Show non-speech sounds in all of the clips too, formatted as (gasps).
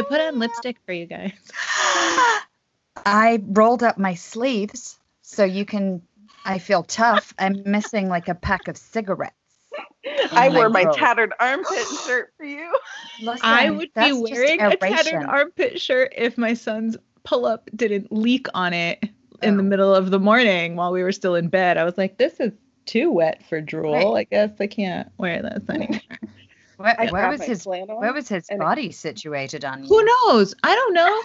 I put on lipstick for you guys. (laughs) I rolled up my sleeves so you can. I feel tough. I'm missing like a pack of cigarettes. (laughs) I my wore my throat. tattered armpit shirt for you. Listen, I would be wearing a tattered armpit shirt if my son's pull up didn't leak on it in the Oh. middle of the morning while we were still in bed. I was like, this is too wet for drool. Right. I guess I can't wear this anymore. Where, where was his Where was his and it- body situated on you? Who knows? I don't know. (laughs)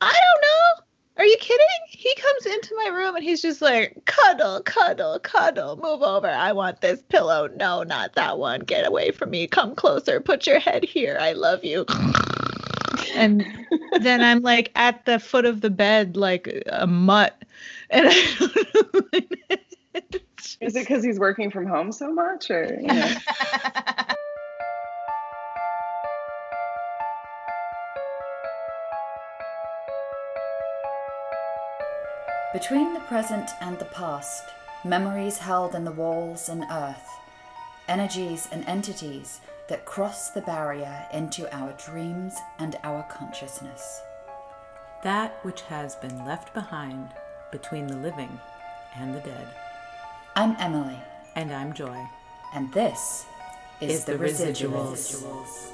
I don't know. Are you kidding? He comes into my room and he's just like, cuddle, cuddle, cuddle, move over. I want this pillow. No, not that one. Get away from me. Come closer. Put your head here. I love you. (laughs) And then I'm like at the foot of the bed, like a mutt. And I don't know. (laughs) Is it because he's working from home so much, or you know? Between the present and the past, memories held in the walls and earth, energies and entities that cross the barrier into our dreams and our consciousness. That which has been left behind between the living and the dead. I'm Emily, And I'm Joy. and this is, Is the, the residuals. Residuals.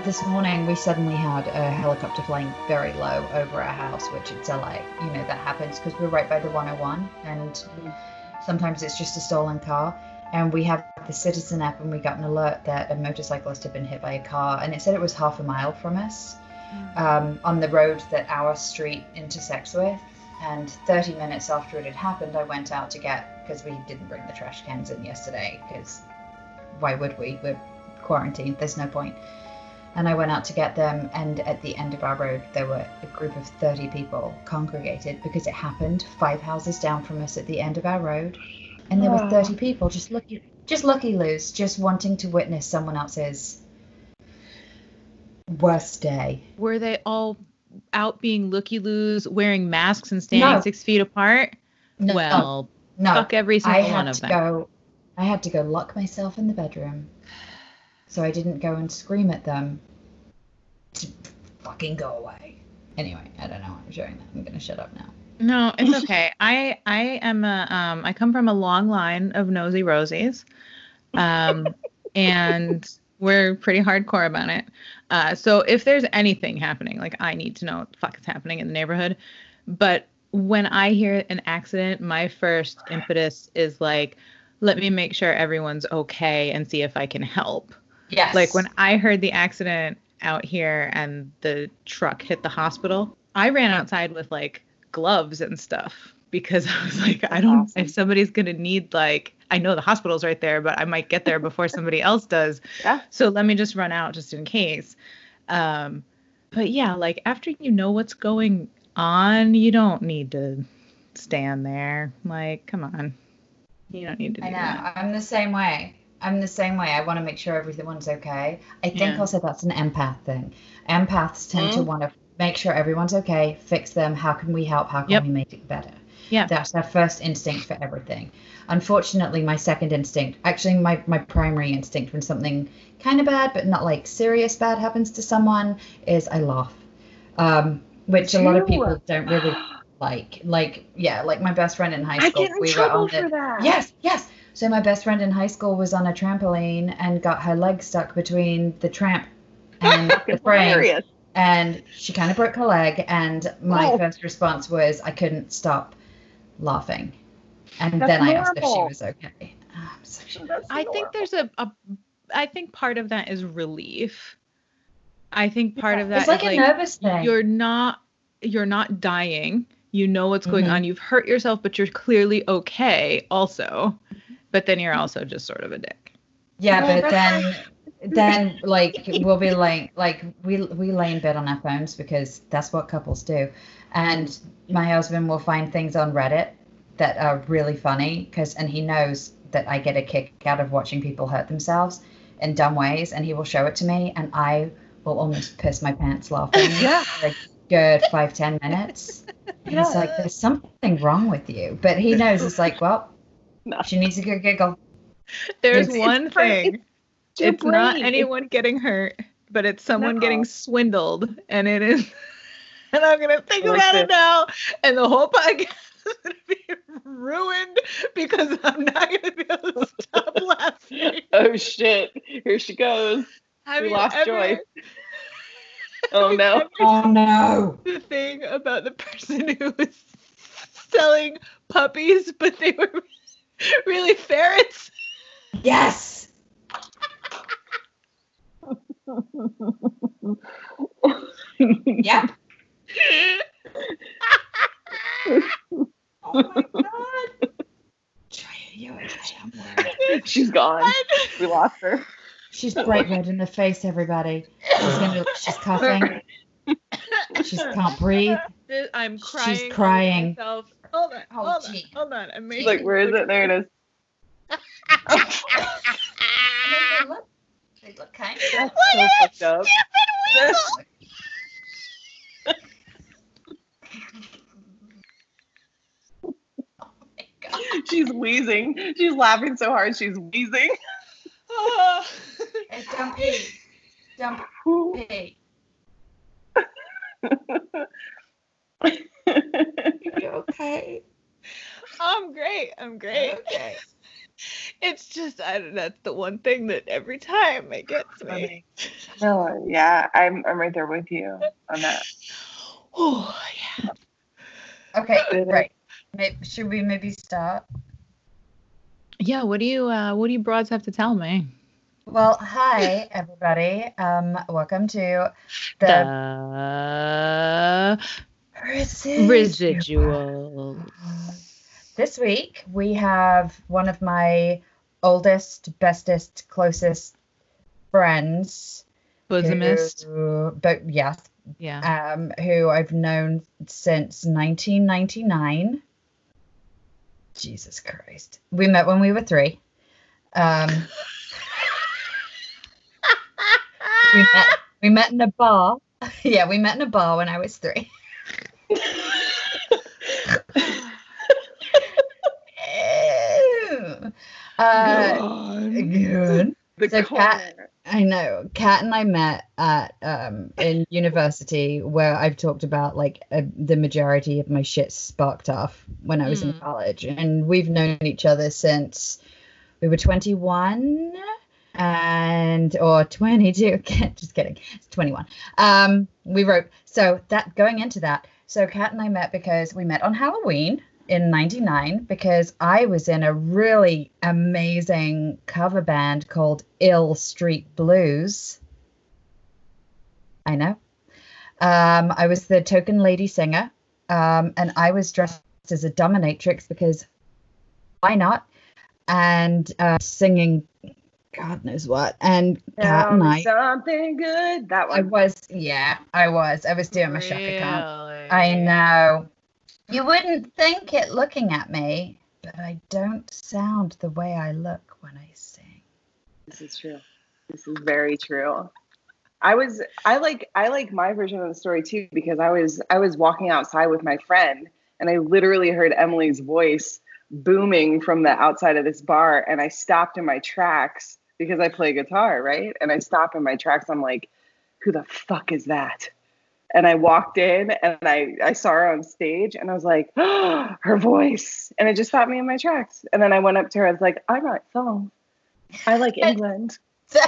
This morning, we suddenly had a helicopter flying very low over our house, which it's a like, you know, that happens because we're right by the 101, and sometimes it's just a stolen car. And we have the Citizen app, and we got an alert that a motorcyclist had been hit by a car, and it said it was half a mile from us um, on the road that our street intersects with. And 30 minutes after it had happened, I went out to get because we didn't bring the trash cans in yesterday because why would we? We're quarantined. There's no point. And I went out to get them, and at the end of our road, there were a group of 30 people congregated because it happened five houses down from us at the end of our road. And there were 30 people just lucky, just lucky loos, just wanting to witness someone else's worst day. Were they all out being looky loos, wearing masks and standing No. six feet apart? No, well, no, fuck every I single had one of to them. go. I had to go lock myself in the bedroom, so I didn't go and scream at them to fucking go away. Anyway, I don't know why I'm sharing that. I'm gonna shut up now. No, it's okay. (laughs) I I am a um I come from a long line of nosy rosies. Um (laughs) and we're pretty hardcore about it. Uh so if there's anything happening, like I need to know what the fuck is happening in the neighborhood. But when I hear an accident, my first impetus is like let me make sure everyone's okay and see if I can help. Yes. Like when I heard the accident out here and the truck hit the hospital, I ran outside with like gloves and stuff because (laughs) I was like, I don't, awesome. if somebody's going to need like, I know the hospital's right there, but I might get there before somebody else does. (laughs) Yeah. So let me just run out just in case. Um, but yeah, like after you know what's going on, you don't need to stand there. Like, come on. You don't need to do I know. that. I'm the same way. I'm the same way. I want to make sure everyone's okay. I think Yeah. also that's an empath thing. Empaths tend to Mm. want to make sure everyone's okay, fix them. How can we help? How can Yep. we make it better? Yeah. That's our first instinct for everything. Unfortunately, my second instinct, actually my, my primary instinct when something kind of bad, but not like serious bad happens to someone, is I laugh. Um, which a lot of people don't really (gasps) like. Like, yeah, like my best friend in high school. I get in we were trouble on the, for that. Yes, yes. So my best friend in high school was on a trampoline and got her leg stuck between the tramp and (laughs) the frame, hilarious. and she kind of broke her leg. And my Oh. first response was I couldn't stop laughing, and That's then I asked if she was okay. I'm so I think there's a, a I think part of that is relief. I think part Yeah. of that It's like is a nervous thing. you're not you're not dying. You know what's going Mhm. on. You've hurt yourself, but you're clearly okay also. But then you're also just sort of a dick. Yeah, but then (laughs) then like we'll be laying like we we lay in bed on our phones because that's what couples do, and my husband will find things on Reddit that are really funny because and he knows that I get a kick out of watching people hurt themselves in dumb ways, and he will show it to me, and I will almost piss my pants laughing (laughs) Yeah. for a good five ten minutes. And He's like, "There's something wrong with you," but he knows it's like, well, She needs a good giggle. There's It's- one it's thing. your It's not anyone getting hurt, but it's someone No. getting swindled, and it is. (laughs) And I'm gonna think like about it now, and the whole podcast (laughs) is gonna be ruined because I'm not gonna be able to stop (laughs) laughing. Oh shit! Here she goes. Have We you lost ever, Joy. Oh no! Oh no. the thing about the person who was selling puppies, but they were (laughs) really ferrets? Yes. (laughs) Yep. (laughs) Oh my god. Joy, are you okay? I'm worried. She's gone. We lost her. She's bright red in the face, everybody. She's gonna she's coughing. She can't breathe. I'm She's crying. over crying. myself. Hold on, Oh, hold on, gee. hold on. I'm making like, where is it? There it is. They look, they look kind of That's Look so fucked up. stupid weasel. (laughs) Oh. She's wheezing. She's laughing so hard she's wheezing. Oh. Hey, Don't pee. Don't pee. (laughs) You okay? I'm great. I'm great. Okay. It's just I, that's the one thing that every time it gets me. no, yeah, I'm I'm right there with you on that. (sighs) Oh yeah. Okay, (laughs) right. Maybe, should we maybe start? Yeah. What do you uh, What do you broads have to tell me? Well, hi everybody. Um, welcome to the The residual. residual. This week we have one of my oldest, bestest, closest friends. Bosomist. Who, but yes, Yeah. um, who I've known since 1999. Jesus Christ. We met when we were three. Um, (laughs) we met we met in a bar. (laughs) yeah, we met in a bar when I was three. Uh, good. The So Kat- I know. Kat and I met at um in university where I've talked about like uh, the majority of my shit sparked off when I was in Mm. college, and we've known each other since we were 21 and or 22 (laughs) just kidding it's 21 um we wrote so that going into that so kat and i met because we met on halloween in 99 because i was in a really amazing cover band called ill street blues i know um i was the token lady singer um and i was dressed as a dominatrix because why not and uh, singing God knows what. And Kat and I, something good. That I was, yeah, I was. I was doing my Chaka Khan. Really? I know. You wouldn't think it looking at me, but I don't sound the way I look when I sing. This is true. This is very true. I was I like I like my version of the story too because I was I was walking outside with my friend and I literally heard Emily's voice booming from the outside of this bar and I stopped in my tracks because I play guitar, right? And I stopped in my tracks. I'm like, who the fuck is that? And I walked in and I, I saw her on stage and I was like, oh, (gasps) her voice. And it just stopped me in my tracks. And then I went up to her. I was like, I write songs. I like England. (laughs)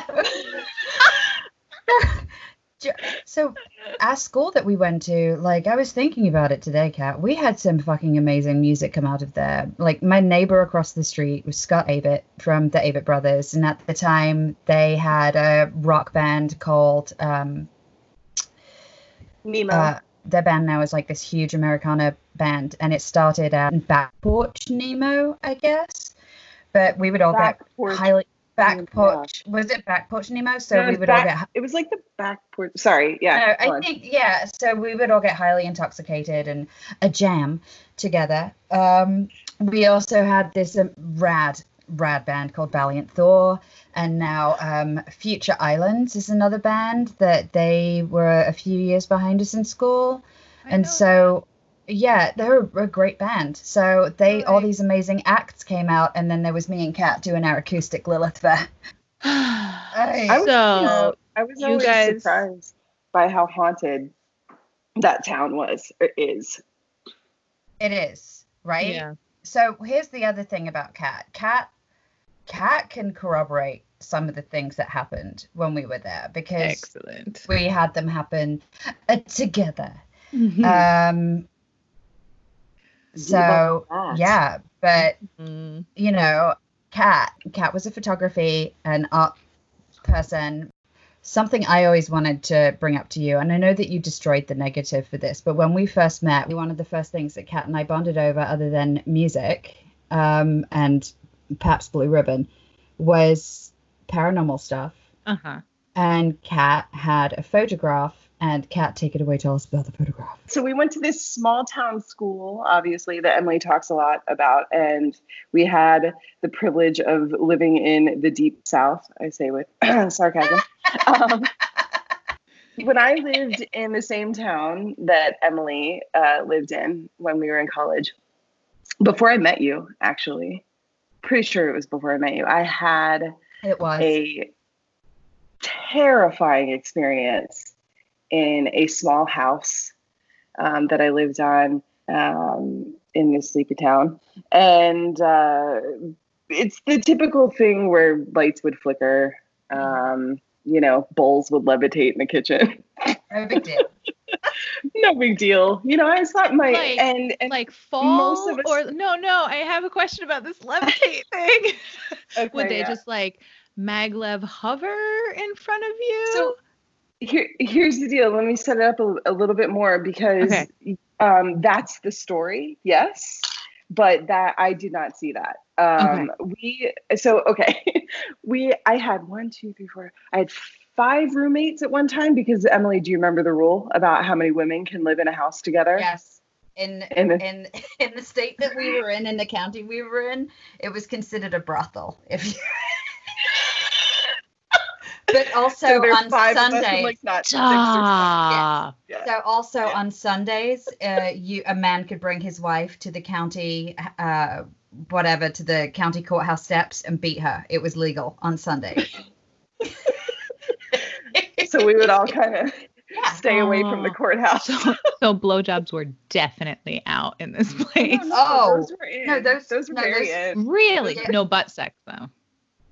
So, at school that we went to, like I was thinking about it today, Kat. We had some fucking amazing music come out of there. Like my neighbor across the street was Scott Avett from the Avett Brothers, and at the time they had a rock band called um, Nemo. uh, their band now is like this huge Americana band, and it started at Back Porch Nemo, I guess. But we would all Back get porch. highly back Yeah. porch. Was it Back Porch Nemo? So No, we would all get. It was like the back porch. Sorry, yeah. No, I on. think yeah. So we would all get highly intoxicated and a jam together. Um, we also had this um, rad rad band called Valiant Thor, and now um, Future Islands is another band that they were a few years behind us in school, I and know so Yeah, they're a great band. So they all these amazing acts came out, and then there was me and Kat doing our acoustic Lilith Fair. (sighs) I was, so I was you always guys- surprised by how haunted that town was or is. It is right. yeah. So here's the other thing about Kat. Kat, Kat can corroborate some of the things that happened when we were there because Excellent. we had them happen uh, together. Hmm. Um. So yeah, but Mm. you know, Kat, Kat was a photography and art person. Something I always wanted to bring up to you, and I know that you destroyed the negative for this, but when we first met, one of the first things that Kat and I bonded over, other than music um, and perhaps Blue Ribbon, was paranormal stuff. Uh-huh. And Kat had a photograph, and Kat, take it away. Tell us about the photograph. So we went to this small town school, obviously, that Emily talks a lot about. And we had the privilege of living in the deep south, I say with (clears throat) sarcasm. (laughs) um, when I lived in the same town that Emily uh, lived in when we were in college, before I met you, actually, pretty sure it was before I met you, I had It was. a terrifying experience in a small house um, that I lived on um, in this sleepy town. And uh, it's the typical thing where lights would flicker, um, you know, bowls would levitate in the kitchen. no big deal. (laughs) no big deal. You know, I thought my, Like- and, and Like fall of us- or no, no, I have a question about this levitate (laughs) thing. Would they yeah. just like maglev hover in front of you? So here, here's the deal. Let me set it up a, a little bit more because um, that's the story. Yes, but that I did not see that. Um, We so okay. (laughs) we I had one, two, three, four. I had five roommates at one time because Emily, do you remember the rule about how many women can live in a house together? Yes. In And the- in (laughs) in the state that we were in, in the county we were in, it was considered a brothel. If you (laughs) but also So on five of Sundays. like not six or Yeah. so also on Sundays, uh, you a man could bring his wife to the county, uh, whatever, to the county courthouse steps and beat her. It was legal on Sundays. (laughs) So we would all kind of Yeah. stay away from the Oh. courthouse. So, so blowjobs were definitely out in this (laughs) place. No, oh. no, Oh. those were in. No, those- those were no, very those- in. Really? Yeah. No butt sex though.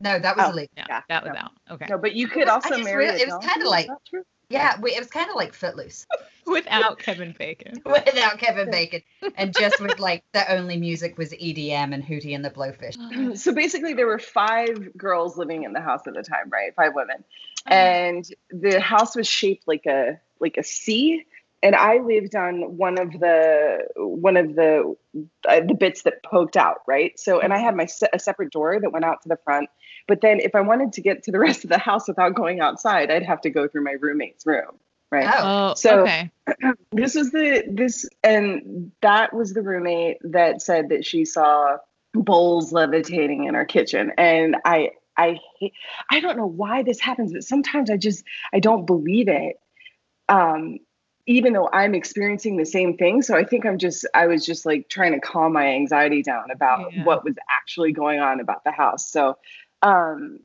No, that was Oh. illegal. Yeah, Yeah, that was no. out. Okay. No, but you could was- I also just marry. real- a it was kinda like- true? Yeah, we, it was kind of like Footloose. (laughs) Without Kevin Bacon. (laughs) without Kevin Bacon, and just with like the only music was EDM and Hootie and the Blowfish. (gasps) (clears throat) So basically, there were five girls living in the house at the time, right? Five women, and the house was shaped like a like a C. And I lived on one of the one of the uh, the bits that poked out, right? So, and I had my se- a separate door that went out to the front. But then, if I wanted to get to the (laughs) rest of the house without going outside, I'd have to go through my roommate's room, right? Oh, Oh, So- okay. (clears throat) this was the this and that was the roommate that said that she saw bowls levitating in our kitchen and i i hate, i don't know why this happens but sometimes i just i don't believe it um even though i'm experiencing the same thing so i think i'm just i was just like trying to calm my anxiety down about Yeah. what was actually going on about the house so um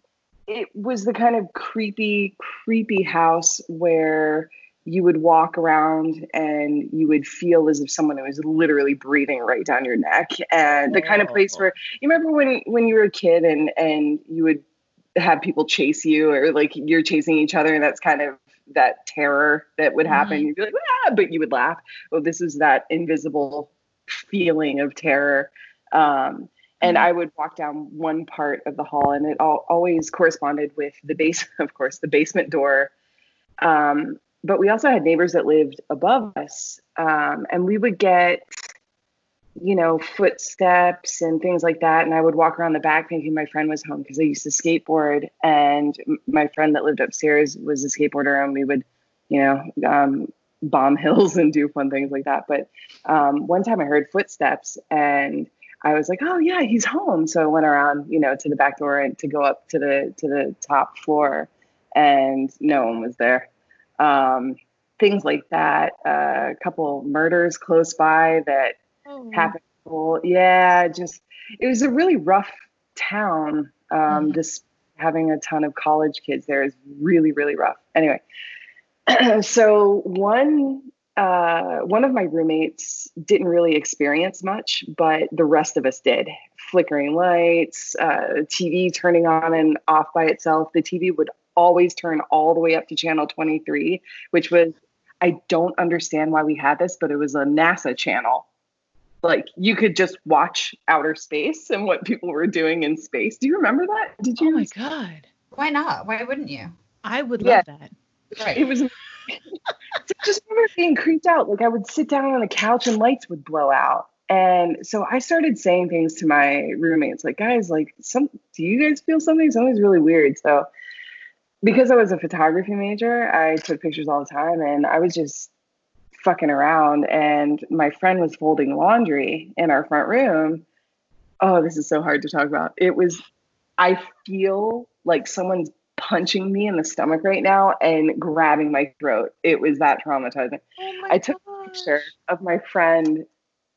it was the kind of creepy creepy house where you would walk around and you would feel as if someone was literally breathing right down your neck. And the kind of place Oh. where you remember when when you were a kid and and you would have people chase you or like you're chasing each other and that's kind of that terror that would happen. You'd be like ah, but you would laugh. Well this is that invisible feeling of terror. Um and I would walk down one part of the hall, and it all, always corresponded with the base, (laughs) of course, the basement door. Um, but we also had neighbors that lived above us, um, and we would get, you know, footsteps and things like that. And I would walk around the back thinking my friend was home because I used to skateboard, and my friend that lived upstairs was a skateboarder, and we would, you know, um, bomb (laughs) hills and do fun things like that. But um, one time I heard footsteps, and I was like, oh yeah, he's home. So I went around, you know, to the back door and to go up to the to the top floor, and no one was there. Um, things like that. Uh, a couple murders close by that Oh. happened. Well, yeah, just it was a really rough town. Um, Mhm. Just having a ton of college kids there is really, really rough. Anyway, (clears throat) so one uh, one of my roommates didn't really experience much, but the rest of us did. Flickering lights, uh, TV turning on and off by itself. The TV would always turn all the way up to channel 23, which was, I don't understand why we had this, but it was a NASA channel. Like you could just watch outer space and what people were doing in space. Do you remember that? Did you? Oh my god. Why not? Why wouldn't you? I would Yeah. love that. Right. It was. So just remember being creeped out. Like I would sit down on the couch and lights would blow out. And so I started saying things to my roommates, like, guys, like, some do you guys feel something? Something's really weird. So because I was a photography major, I took pictures all the time and I was just fucking around. And my friend was folding laundry in our front room. Oh, this is so hard to talk about. It was, I feel like someone's punching me in the stomach right now and grabbing my throat. It was that traumatizing Oh I took a picture of my friend,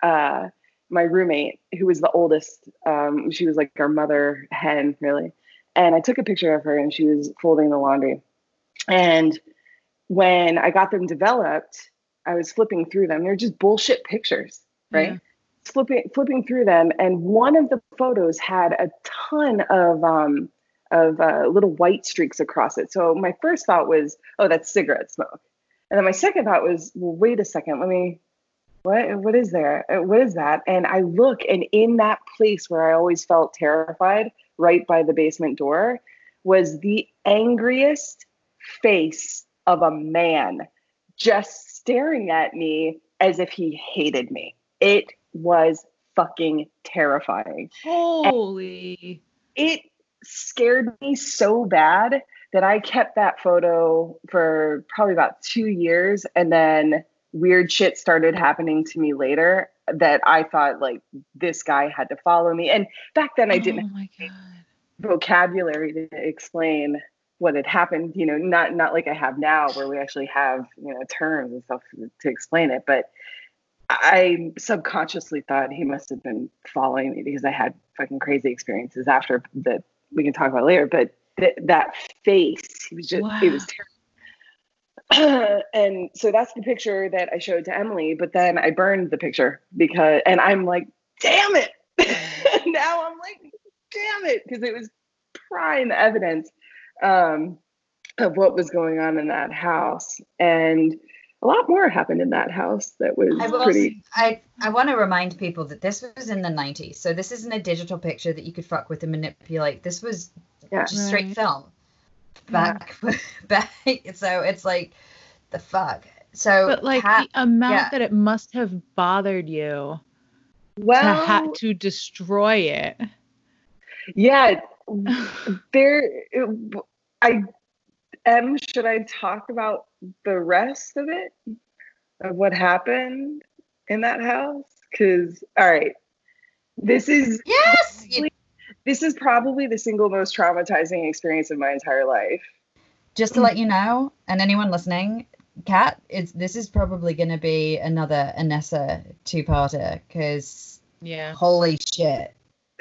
uh, my roommate, who was the oldest. Um, she was like our mother hen, really. And I took a picture of her and she was folding the laundry. And when I got them developed, I was flipping through them. They're just bullshit pictures, right? Yeah. Flipping flipping through them, and one of the photos had a ton of um, of uh, little white streaks across it. So my first thought was, oh, that's cigarette smoke. And then my second thought was, well, wait a second, let me, what, what is there? Uh, What is that? And I look, and in that place where I always felt terrified, right by the basement door, was the angriest face of a man just staring at me as if he hated me. It was fucking terrifying Holy. it scared me so bad that I kept that photo for probably about two years. And then weird shit started happening to me later that I thought like this guy had to follow me. And back then I didn't Oh vocabulary to explain what had happened you know not not like i have now where we actually have you know terms and stuff to explain it but i subconsciously thought he must have been following me because i had fucking crazy experiences after that we can talk about later but th- that face he was just it was terrible (clears throat) and so that's the picture that i showed to emily but then i burned the picture because and i'm like damn it! (laughs) Now i'm like damn it because it was prime evidence um, of what was going on in that house. And a lot more happened in that house that was I will, pretty I, I want to remind people that this was in the 90s. So this isn't a digital picture that you could fuck with and manipulate. This was yeah just straight Right. film. Back, (laughs) back. So it's like, the fuck. So, But like ha- the amount yeah. that it must have bothered you to well ha- to destroy it. yeah (laughs) there it- i am should i talk about the rest of it of what happened in that house because all right this is yes. you- this is probably the single most traumatizing experience of my entire life just to let you know, and anyone listening, Kat, it's this is probably going to be another Anessa two-parter because Yeah. holy shit.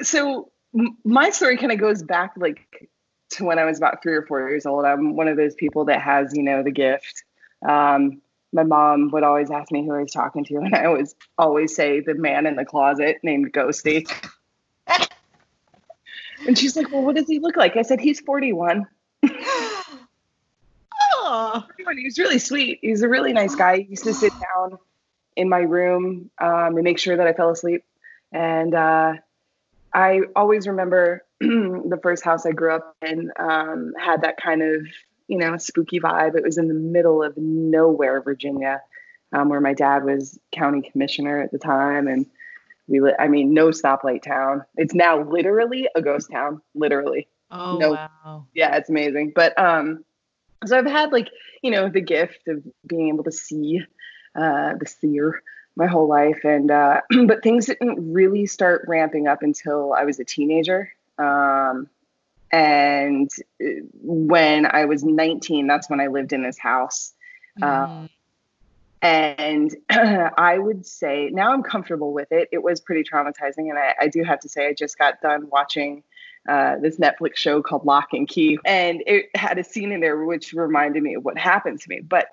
so m- my story kind of goes back like to when I was about three or four years old. I'm one of those people that has, you know, the gift. Um, my mom would always ask me who I was talking to, and I always always say the man in the closet named Ghosty. (laughs) and she's like, "Well, what does he look like?" I said, "He's 41." Oh. He was really sweet. He was a really nice guy. He used to sit down in my room um, and make sure that I fell asleep. And uh, I always remember (clears throat) the first house I grew up in um, had that kind of, you know, spooky vibe. It was in the middle of nowhere, Virginia, um, where my dad was county commissioner at the time. And we, li- I mean, no stoplight town. It's now literally a ghost town, literally Oh No. wow. yeah it's amazing but um so i've had like you know the gift of being able to see uh the seer my whole life and uh (clears throat) but things didn't really start ramping up until i was a teenager um and uh, when i was 19 that's when i lived in this house Mhm. And (clears throat) I would say now I'm comfortable with it. It was pretty traumatizing. And I, I do have to say, I just got done watching uh, this Netflix show called Locke and Key. And it had a scene in there which reminded me of what happened to me. But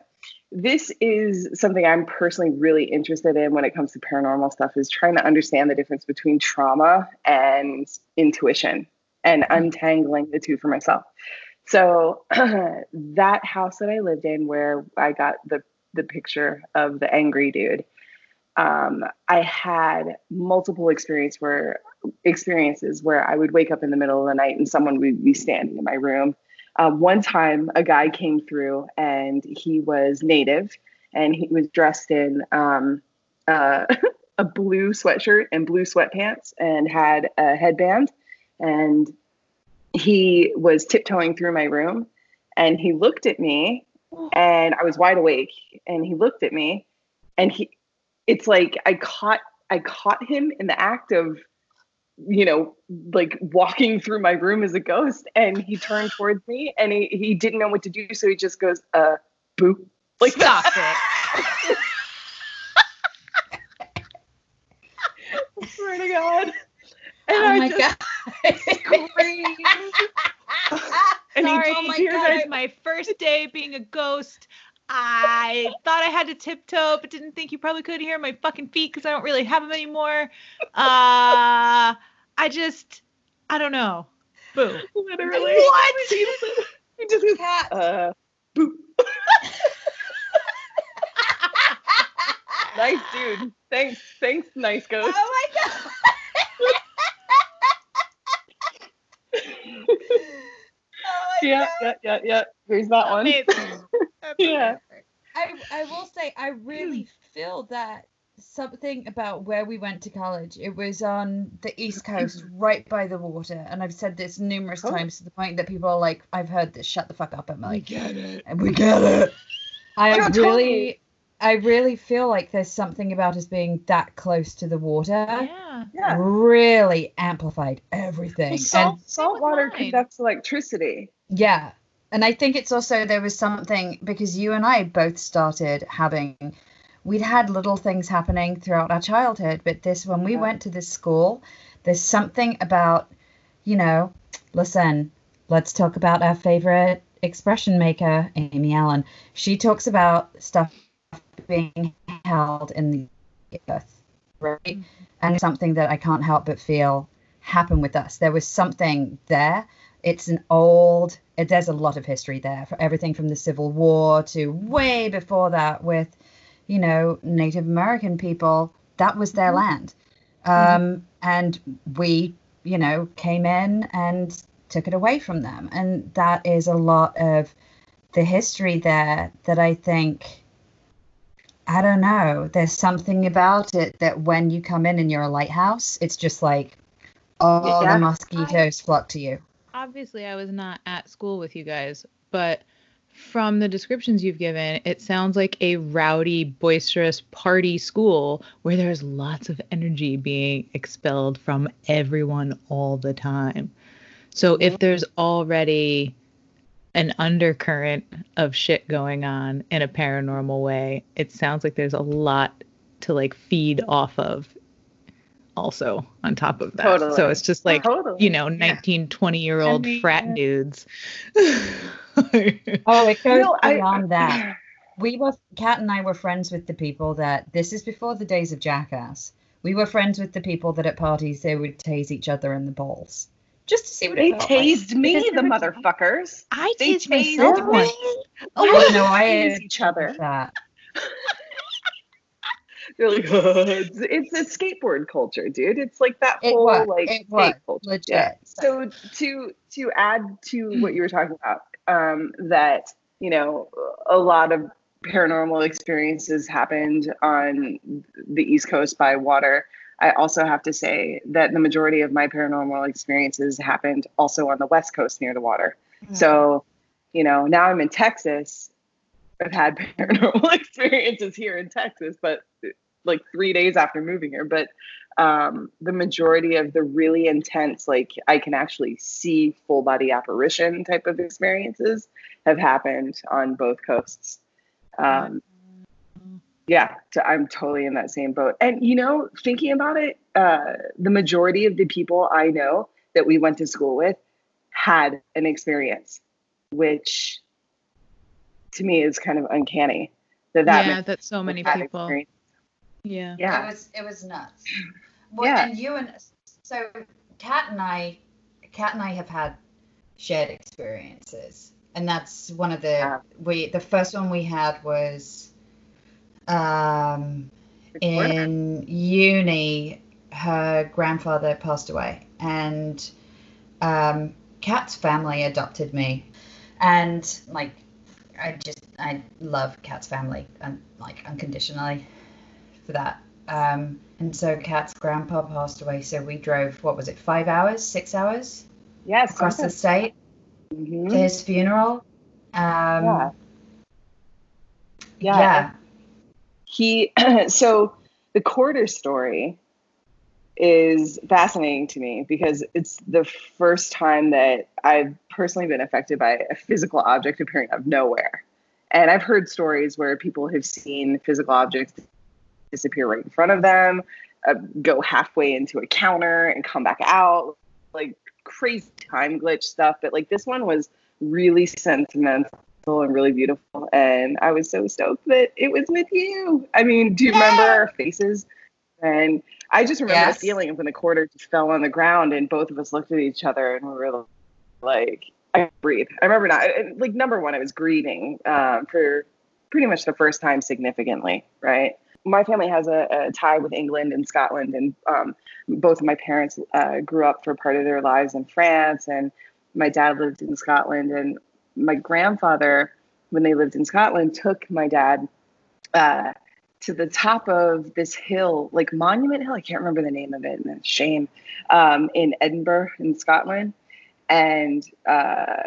this is something I'm personally really interested in when it comes to paranormal stuff is trying to understand the difference between trauma and intuition and untangling the two for myself. So (clears throat) that house that I lived in where I got the the picture of the angry dude, um, I had multiple experience where experiences where I would wake up in the middle of the night and someone would be standing in my room. Um, one time, a guy came through and he was native and he was dressed in um, (laughs) uh, a blue sweatshirt and blue sweatpants and had a headband. And he was tiptoeing through my room and he looked at me and I was wide awake and he looked at me and he it's like I caught I caught him in the act of you know like walking through my room as a ghost and he turned towards me and he, he didn't know what to do so he just goes uh boo like Stop (laughs) it. I swear to God. And oh I my just god. (laughs) screamed. (laughs) And Sorry, told me dear that guys, my first day being a ghost. I thought I had to tiptoe, but didn't think you probably could hear my fucking feet because I don't really have them anymore. Uh, I just, I don't know. Boo. literally What? (laughs) he just goes Kat. uh boo (laughs) nice dude thanks thanks nice ghost Oh my god. (laughs) oh my yeah, god. yeah, yeah, yeah. Here's that one. Amazing. That's Yeah. I, I will say I really hmm. feel that something about where we went to college. It was on the East (clears throat) Coast, right by the water, and I've said this numerous Oh. times to the point that people are like, "I've heard this. Shut the fuck up, Emily." get it. And we get it. (laughs) I Yeah, totally. really, I really feel like there's something about us being that close to the water. Yeah. Yeah. Really amplified everything. Well, salt, and salt water conducts electricity. Yeah. And I think it's also there was something because you and I both started having we'd had little things happening throughout our childhood, but this when we Yeah. went to this school, there's something about, you know, listen, let's talk about our favorite expression maker, Amy Allen. She talks about stuff being held in the earth, right? Mm-hmm. And something that I can't help but feel happen with us. There was something there. It's an old, it, there's a lot of history there for everything from the Civil War to way before that with, you know, Native American people. That was their land. Um, And we, you know, came in and took it away from them. And that is a lot of the history there that I think I don't know. There's something about it that when you come in and you're a lighthouse, it's just like all Yeah. the mosquitoes flock to you. Obviously, I was not at school with you guys, but from the descriptions you've given, it sounds like a rowdy, boisterous party school where there's lots of energy being expelled from everyone all the time. So if there's already an undercurrent of shit going on in a paranormal way, it sounds like there's a lot to like feed off of also on top of that. So it's just like Totally. you know 19 20 year old I mean, frat uh, dudes Oh, it goes No, I- beyond that. (clears throat) We were Kat and I were friends with the people that this is before the days of Jackass. We were friends with the people that at parties they would tase each other in the balls. Just to see what They it felt like. tased me, Because the motherfuckers. i They tased tased myself me. once Oh no, I Tase each other. that. (laughs) They're like, (laughs) it's, it's a skateboard culture, dude. It's like that It whole was, like it was, culture. legit. Yeah. So to to add to what you were talking about, um, that you know a lot of paranormal experiences happened on the East Coast by water. I also have to say that the majority of my paranormal experiences happened also on the West Coast near the water. So, you know, now I'm in Texas. I've had (laughs) paranormal (laughs) experiences here in Texas, but like three days after moving here. But um, the majority of the really intense, like I can actually see full body apparition type of experiences have happened on both coasts. Um, Yeah, so I'm totally in that same boat. And you know, thinking about it, uh, the majority of the people I know that we went to school with had an experience, which to me is kind of uncanny. That that yeah, that so many people. Experience. Yeah. Yeah. It was it was nuts. (clears throat) Well, Yeah. and you and so Kat and I, Kat and I have had shared experiences, and that's one of the Yeah. we the first one we had was um in uni. Her grandfather passed away, and um, Kat's family adopted me, and like I just I love Kat's family and like unconditionally for that. Um, and so Kat's grandpa passed away, so we drove what was it, five hours, six hours Yes. across the state Mhm. to his funeral. Um, Yeah. yeah. Yeah. he (clears throat) so the quarter story is fascinating to me because it's the first time that I've personally been affected by a physical object appearing out of nowhere. And I've heard stories where people have seen physical objects disappear right in front of them, uh, go halfway into a counter and come back out, like crazy time glitch stuff. But like this one was really sentimental and really beautiful. And I was so stoked that it was with you. I mean, do you remember our faces? And I just remember Yes. the feeling of when the quarter just fell on the ground and both of us looked at each other and we were like, I breathe. I remember not like number one, I was grieving um, for pretty much the first time significantly, right? My family has a, a tie with England and Scotland, and um, both of my parents uh, grew up for part of their lives in France, and my dad lived in Scotland, and my grandfather, when they lived in Scotland, took my dad uh, to the top of this hill, like Monument Hill. I can't remember the name of it, and it's shame. Um, in Edinburgh, in Scotland, and uh,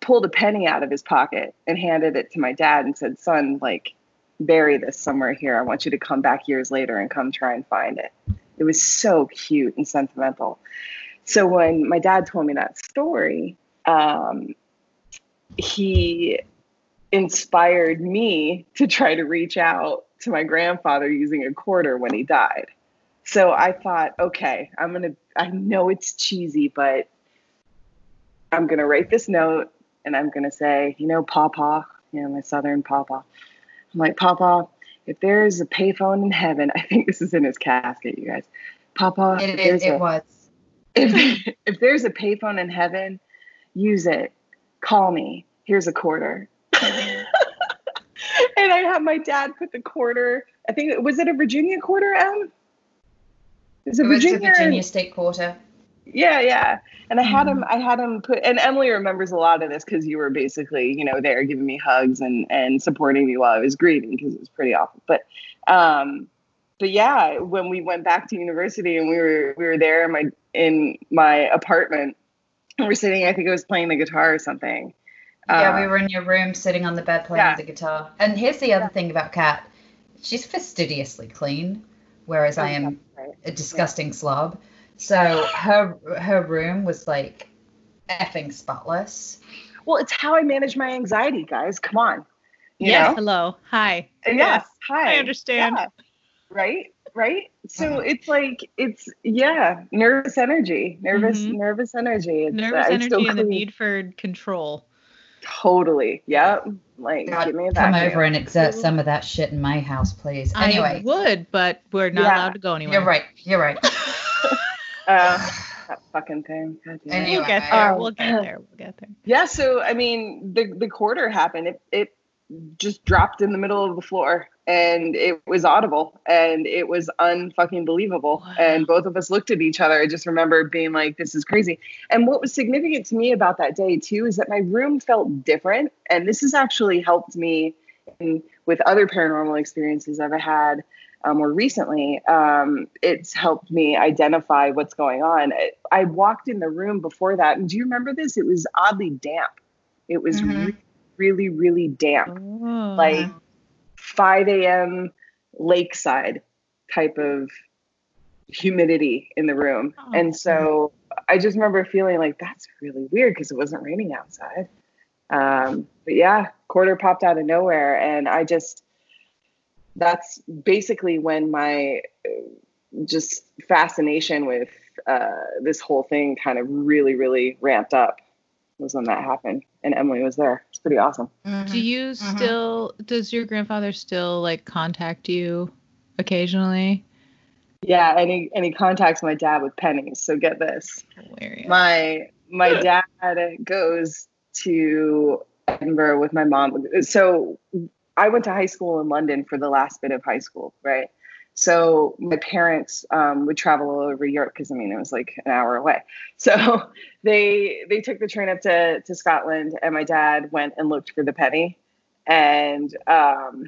pulled a penny out of his pocket and handed it to my dad and said, "Son, like, bury this somewhere here. I want you to come back years later and come try and find it." It was so cute and sentimental. So when my dad told me that story, um, he inspired me to try to reach out to my grandfather using a quarter when he died. So I thought, okay, I'm going to, I know it's cheesy, but I'm going to write this note and I'm going to say, you know, Papa, you know, my Southern Papa. I'm like, Papa, if there's a payphone in heaven, (laughs) I think this is in his casket, you guys. Papa, It, if it, there's it a- was. (laughs) if, if there's a payphone in heaven, use it. Call me. Here's a quarter. Mm-hmm. (laughs) and I had my dad put the quarter. I think was it a Virginia quarter, M? Is It it was the Virginia? Virginia State Quarter. Yeah, yeah. And I had Mhm. him. I had him put. And Emily remembers a lot of this because you were basically, you know, there giving me hugs and and supporting me while I was grieving because it was pretty awful. But, um, but yeah, when we went back to university and we were we were there in my in my apartment, and we're sitting. I think I was playing the guitar or something. Yeah, Uh, we were in your room sitting on the bed playing yeah. the guitar. And here's the other thing about Kat. She's fastidiously clean, whereas I am Right. a disgusting slob. So her her room was like effing spotless. Well, it's how I manage my anxiety, guys. Come on. yeah. know? Hello. Hi. Yes. Hi. I understand. Yeah. Right. Right. So Mhm. it's like it's yeah, nervous energy, nervous, Mhm. nervous energy. It's, Nervous I still energy and the need for control. Totally. Yep. Like God, give me a come over and exert some of that shit in my house, please. Anyway, I would, but we're not Yeah. allowed to go anywhere. you're right. You're right. (laughs) Uh, (sighs) that fucking thing. God damn it. Anyway. We'll get there. Um, we'll get there. We'll get there. Yeah. So I mean, the the quarter happened. It it just dropped in the middle of the floor, and it was audible, and it was unfucking believable. Wow. And both of us looked at each other. I just remember being like, "This is crazy." And what was significant to me about that day too is that my room felt different, and this has actually helped me in, with other paranormal experiences I've had. Um, more recently, um, it's helped me identify what's going on. I, I walked in the room before that, and do you remember this? It was oddly damp. It was Mhm. re- really, really damp, Oh. like 5 a.m. lakeside type of humidity in the room. Oh. And so I just remember feeling like that's really weird because it wasn't raining outside. Um, but yeah, quarter popped out of nowhere, and I just that's basically when my uh, just fascination with uh, this whole thing kind of really, really ramped up. Was when that happened, and Emily was there. It's pretty awesome. Do you Mhm. still? Does your grandfather still like contact you occasionally? Yeah, and he and he contacts my dad with pennies. So get this. Hilarious. my my dad goes to Edinburgh with my mom. So I went to high school in London for the last bit of high school, right? So my parents um, would travel all over Europe because I mean it was like an hour away. (laughs) So they they took the train up to to Scotland, and my dad went and looked for the penny. And um,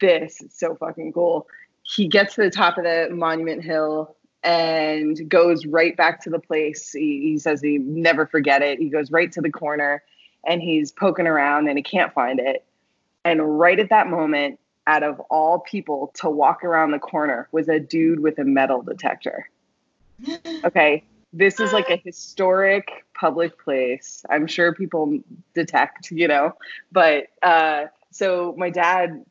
this is so fucking cool. He gets to the top of the Monument Hill and goes right back to the place. He, he says he never forget it. He goes right to the corner and he's poking around and he can't find it. And right at that moment, out of all people to walk around the corner was a dude with a metal detector. Okay. This is like a historic public place. I'm sure people detect, you know, but uh, so my dad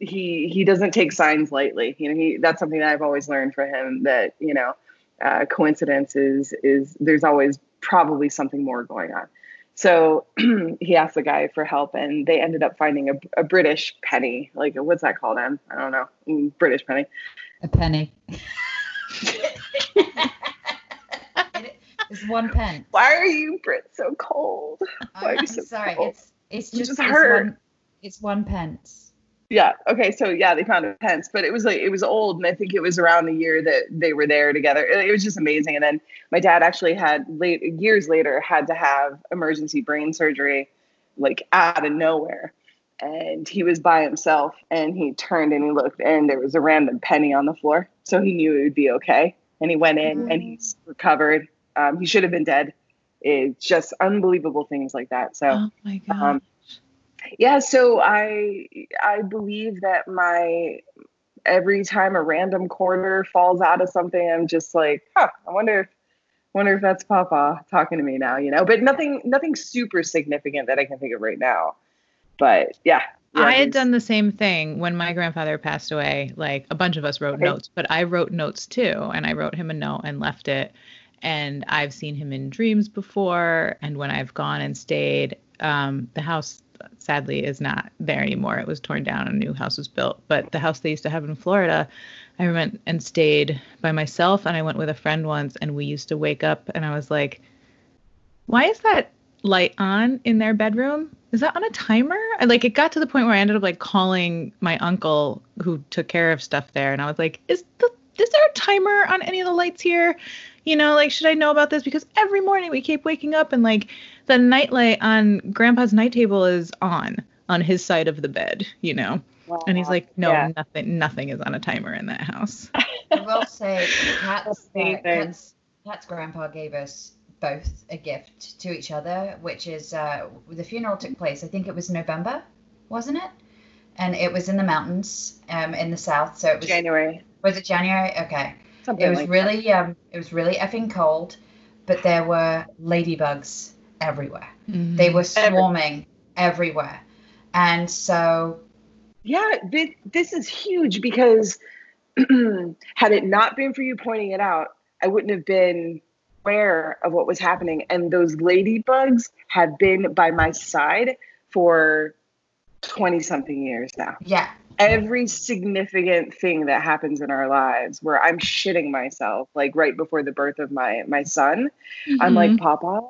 he he doesn't take signs lightly. You know, he that's something that I've always learned from him that you know, uh, coincidence is is there's always probably something more going on. So (clears throat) he asked the guy for help, and they ended up finding a, a British penny. Like what's that called? Em? I don't know. Mm, British penny. A penny. (laughs) It's one pence. Why are you Brit so cold? Why are you I'm so sorry. cold? It's it's You just, just it's hurt. one. It's one pence. Yeah. Okay. So yeah, they found a pence, but it was like it was old, and I think it was around the year that they were there together. It, it was just amazing. And then my dad actually had late years later had to have emergency brain surgery, like out of nowhere, and he was by himself, and he turned and he looked, and there was a random penny on the floor, so he knew it would be okay, and he went in and he's recovered. Um, he should have been dead. It's just unbelievable things like that. So oh my god. um, yeah so i i believe that my every time a random quarter falls out of something i'm just like huh i wonder if wonder if that's papa talking to me now you know but nothing nothing super significant that i can think of right now but yeah, yeah I had done the same thing when my grandfather passed away. Like a bunch of us wrote Okay. notes, but I wrote notes too. And I wrote him a note and left it. And I've seen him in dreams before. And when I've gone and stayed, um, the house sadly is not there anymore. It was torn down a new house was built. But the house they used to have in Florida, I went and stayed by myself. And I went with a friend once and we used to wake up and I was like, why is that light on in their bedroom? Is that on a timer? And like it got to the point where I ended up like calling my uncle who took care of stuff there and I was like, is the is there a timer on any of the lights here? You know, like should I know about this? Because every morning we keep waking up and like the nightlight on grandpa's night table is on on his side of the bed, you know. And he's like, no, Yeah. nothing nothing is on a timer in that house. (laughs) I will say, Kat's, That's uh, amazing. Kat's, Kat's grandpa gave us both a gift to each other, which is uh, the funeral took place. I think it was November, wasn't it? And it was in the mountains, um, in the south. So it was january was it January? Okay. Something It was like really um, it was really effing cold, but there were ladybugs everywhere. They were swarming everywhere, and so Yeah, this, this is huge because (clears throat) had it not been for you pointing it out, I wouldn't have been aware of what was happening. And those ladybugs have been by my side for 20 something years now. yeah, Every significant thing that happens in our lives where I'm shitting myself, like right before the birth of my my son, I'm like, mm-hmm. Papa,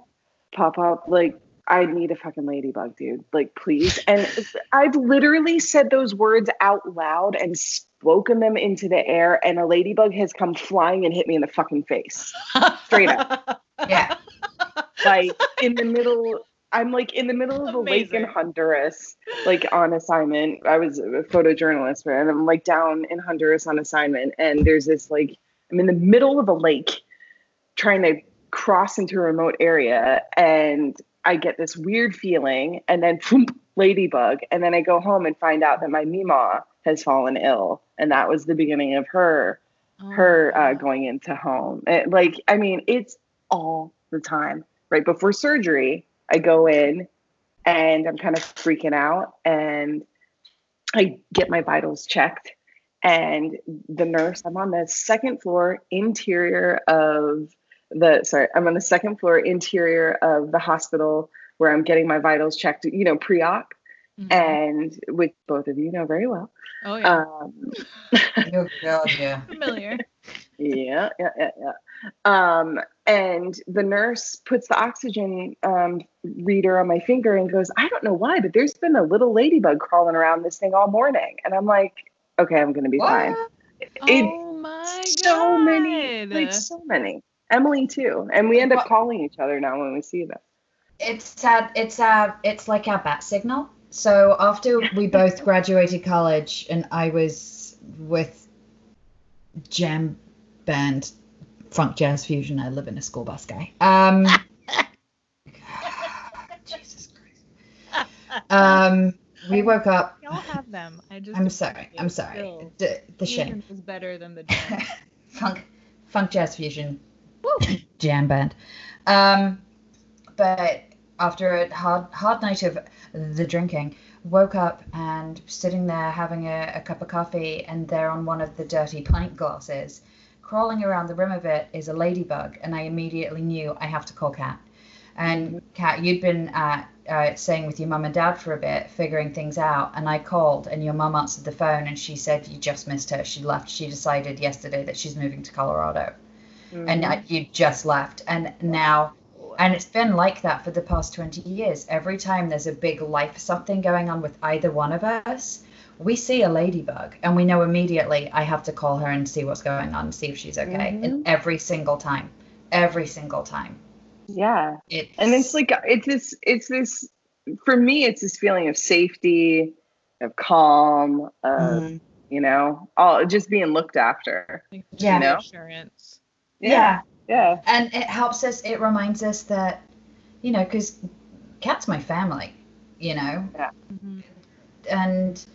Papa, like, I need a fucking ladybug, dude. Like, please. And I've literally said those words out loud and spoken them into the air, and a ladybug has come flying and hit me in the fucking face. Straight up. (laughs) yeah. Like, in the middle. I'm like in the middle of a lake in Honduras, like on assignment. I was a photojournalist, right? and I'm like down in Honduras on assignment, and there's this like I'm in the middle of a lake, trying to cross into a remote area, and I get this weird feeling, and then (laughs) phoomp, ladybug, and then I go home and find out that my Mima has fallen ill, and that was the beginning of her her uh, going into home. It- like, I mean, it's all the time. Right before surgery, I go in and I'm kind of freaking out. And I get my vitals checked, and the nurse. I'm on the second floor interior of the. Sorry, I'm on the second floor interior of the hospital where I'm getting my vitals checked. You know, pre-op, Mhm. and which both of you know very well. oh yeah, Um, (laughs) Oh God, yeah. familiar. yeah, yeah, yeah, yeah. Um, and the nurse puts the oxygen um, reader on my finger and goes, I don't know why, but there's been a little ladybug crawling around this thing all morning. And I'm like, okay, I'm gonna be fine. It, oh my god. so many, like so many. Emily too, and we end up What? calling each other now when we see them. It's uh, it's uh, it's like our bat signal. So after we both (laughs) graduated college, and I was with jam band, funk jazz fusion. I live in a school bus guy. Um, (laughs) Jesus Christ. Um, we woke up. Y'all have them. I just. I'm sorry. I'm sorry. Still, The, the shame. fusion is better than the (laughs) funk funk jazz fusion jam band um but after a hard hard night of the drinking woke up and sitting there having a, a cup of coffee and there on one of the dirty pint glasses crawling around the rim of it is a ladybug and i immediately knew i have to call kat. And kat you'd been at uh, staying with your mum and dad for a bit figuring things out and i called and your mum answered the phone and she said you just missed her. She left. She decided yesterday that she's moving to colorado. And Mm-hmm. uh, you just left. And now and it's been like that for the past 20 years. Every time there's a big life something going on with either one of us we see a ladybug and we know immediately i have to call her and see what's going on see if she's okay and every single time every single time yeah, it's and it's like it's this it's this for me it's this feeling of safety of calm of Mhm. you know all just being looked after Yeah. you know? Insurance. yeah yeah and it helps us it reminds us that you know because Kat's my family you know Mhm. and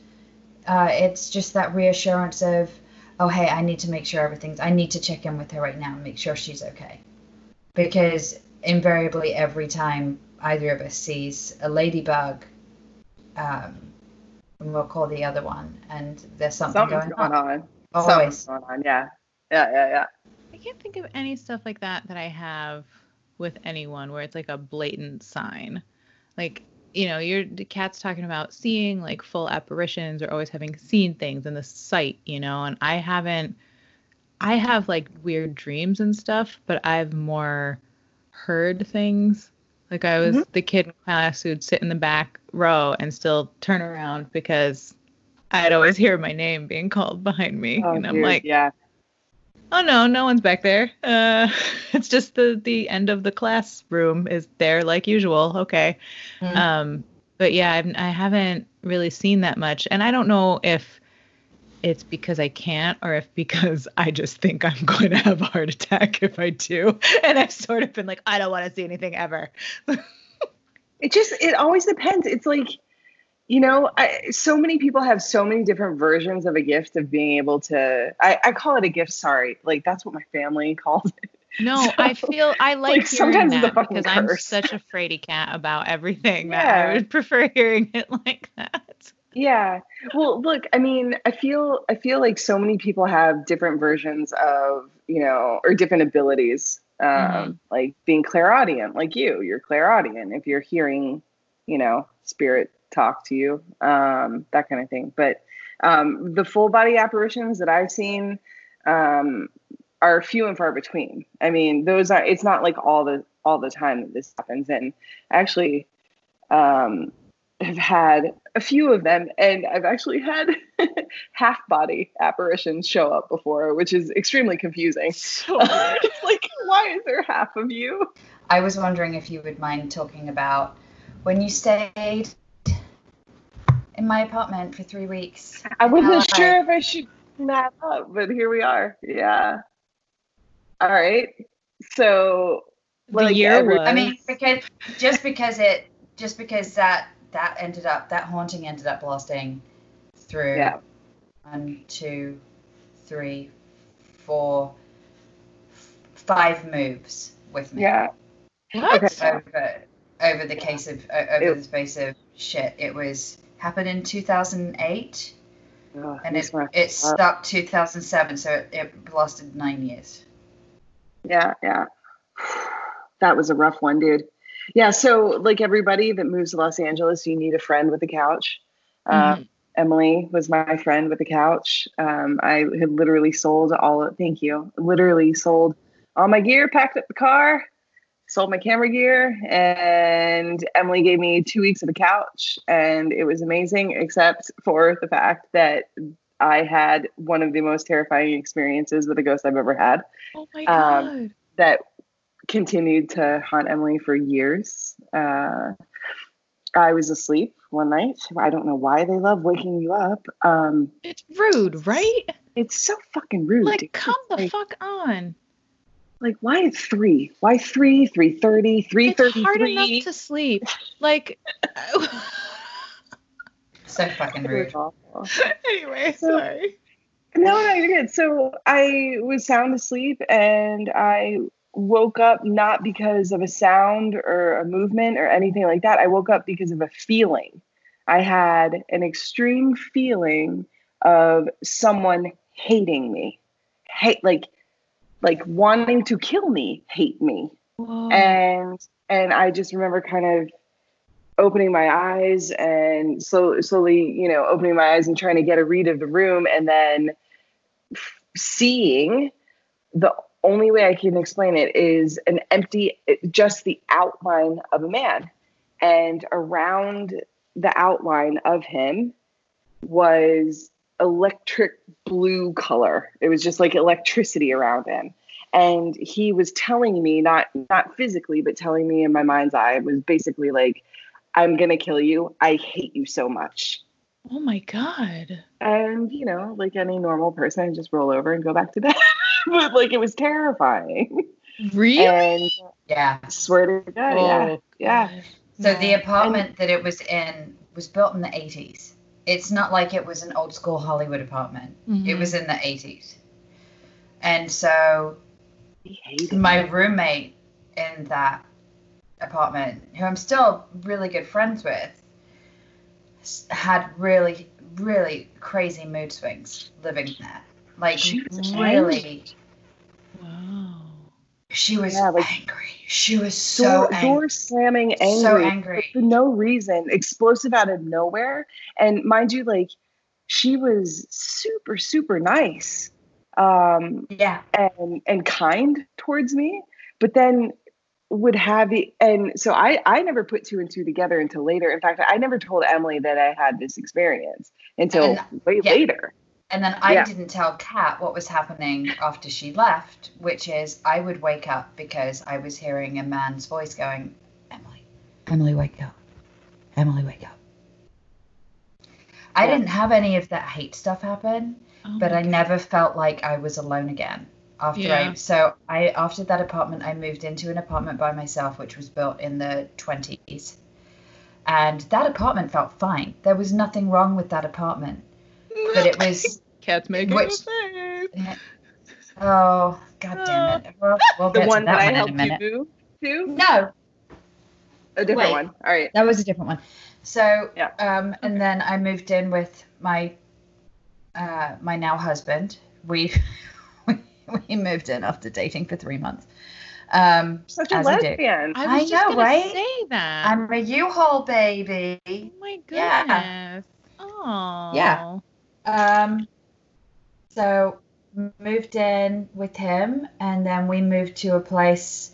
uh, it's just that reassurance of oh hey i need to make sure everything's i need to check in with her right now and make sure she's okay. Because invariably every time either of us sees a ladybug um, and we'll call the other one and there's something something's going, going on. always something's going on yeah. Yeah yeah yeah. I can't think of any stuff like that that I have with anyone where it's like a blatant sign. Like, you know, you're the Kat's talking about seeing like full apparitions or always having seen things in the sight, you know, and I haven't I have like weird dreams and stuff, but I've more heard things. Like I was mm-hmm. the kid in class who'd sit in the back row and still turn around because I'd always hear my name being called behind me. oh, and I'm dude, like, yeah Oh no, no one's back there. Uh, (laughs) it's just the the end of the classroom is there like usual. Okay. Mm. Um, but yeah, I've, I haven't really seen that much, and I don't know if it's because I can't or if because (laughs) I just think I'm (laughs) going to have a heart attack if I do, and I've sort of been like, I don't want to see anything ever. it just it always depends it's like you know I, so many people have so many different versions of a gift of being able to I, I call it a gift sorry like that's what my family (laughs) calls it No, I feel I (laughs) like, like, hearing sometimes that fucking because I'm such a fraidy cat about everything that Yeah. I would (laughs) prefer hearing it like that. yeah well look i mean i feel i feel like so many people have different versions of you know or different abilities um Mhm. like being clairaudient like you you're clairaudient if you're hearing you know spirit talk to you um that kind of thing but um the full body apparitions that i've seen um are few and far between i mean those are it's not like all the all the time that this happens and I actually um have had a few of them and I've actually had (laughs) half body apparitions show up before, which is extremely confusing. So (laughs) it's like, why is there half of you? I was wondering if you would mind talking about when you stayed in my apartment for three weeks. I wasn't How sure if I should bring that up, but here we are. Yeah. All right. So the year every- was. I mean, because just because it, just because that that ended up that haunting ended up lasting through Yeah. one, two, three, four, f- five moves with me. yeah. what? Over over the case of over It- the space of shit, it was happened in 2008, Oh, and it, it stopped 2007, so it, it lasted nine years. Yeah, yeah. That was a rough one, dude. Yeah, so like everybody that moves to Los Angeles, you need a friend with a couch. Uh, Emily was my friend with a couch. Um, I had literally sold all. Of, Thank you. Literally sold all my gear, packed up the car, sold my camera gear, and Emily gave me two weeks of a couch, and it was amazing, except for the fact that I had one of the most terrifying experiences with a ghost I've ever had Oh my god. Um, that continued to haunt Emily for years. Uh, I was asleep one night. I don't know why they love waking you up. Um, it's rude, right? it's so fucking rude. Like, dude. come the like, fuck on. Like why at three? Why three? Three thirty? Three It's hard enough to sleep. Like, (laughs) So fucking rude. (laughs) anyway, So- sorry. No, no, you're good. So I was sound asleep and I woke up not because of a sound or a movement or anything like that. I woke up because of a feeling. I had an extreme feeling of someone hating me. Hate like like wanting to kill me, hate me Whoa. and and I just remember kind of opening my eyes and slow, slowly, you know, opening my eyes and trying to get a read of the room, and then f- seeing the only way I can explain it is an empty, just the outline of a man, and around the outline of him was electric blue color. It was just like electricity around him and he was telling me not not physically but telling me in my mind's eye it was basically like i'm gonna kill you i hate you so much oh my god. and you know like any normal person i just roll over and go back to bed (laughs) but like it was terrifying Really? and Yeah. I swear to god yeah Oh, yeah God. So the apartment that it was in was built in the 80s. It's not like it was an old school Hollywood apartment. It Mhm. was in the 80s. And so my me. roommate in that apartment, who I'm still really good friends with, had really, really crazy mood swings living there. Like, She really, Wow. She was Yeah, like- angry. She was so door, angry. door slamming angry So angry. for no reason, explosive out of nowhere. And mind you, like she was super, super nice um, Yeah. and and kind towards me, but then would have the and so I I never put two and two together until later. In fact, I never told Emily that I had this experience until way yeah. later. And then I Yeah. didn't tell Kat what was happening after she left, which is I would wake up because I was hearing a man's voice going, Emily, Emily, wake up. Emily, wake up. I didn't have any of that hate stuff happen, Oh but my I never felt like I was alone again. After Yeah. I so I after that apartment I moved into an apartment by myself which was built in the 20s. And that apartment felt fine. There was nothing wrong with that apartment. But it was (laughs) Kat's making Which- a face. Oh, god damn it. We'll, we'll The get one that, that, I one in helped you minute. move to, No, a different Wait. one. All right. that was a different one. So, Yeah. um, and then I moved in with my uh, my now husband. We (laughs) we we moved in after dating for three months. Um, Such a as we do. lesbian. I I was just know, gonna right? say that. I'm a U-Haul baby. oh my Yeah. goodness. Oh. Yeah. Um, so moved in with him, and then we moved to a place,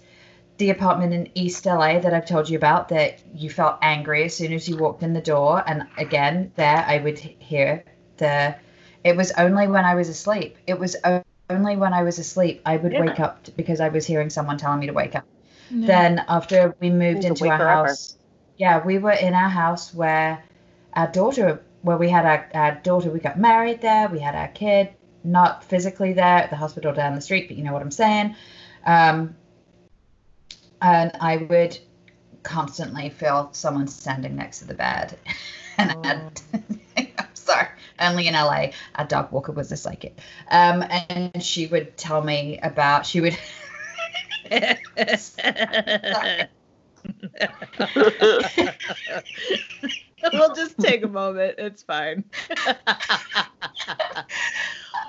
the apartment in East LA that I've told you about. That you felt angry as soon as you walked in the door, and again there I would hear the. It was only when I was asleep. It was only when I was asleep I would Yeah. wake up because I was hearing someone telling me to wake up. No. Then after we moved into our her up or- house, yeah, we were in our house where our daughter, where we had our, our daughter, we got married there, we had our kid, not physically there at the hospital down the street, but you know what I'm saying. Um, and I would constantly feel someone standing next to the bed, (laughs) and I'd- (laughs) I'm sorry, only in LA. Our dog Walker was a psychic, um, and she would tell me about. She would. (laughs) (laughs) well, I'll just take a moment. It's fine.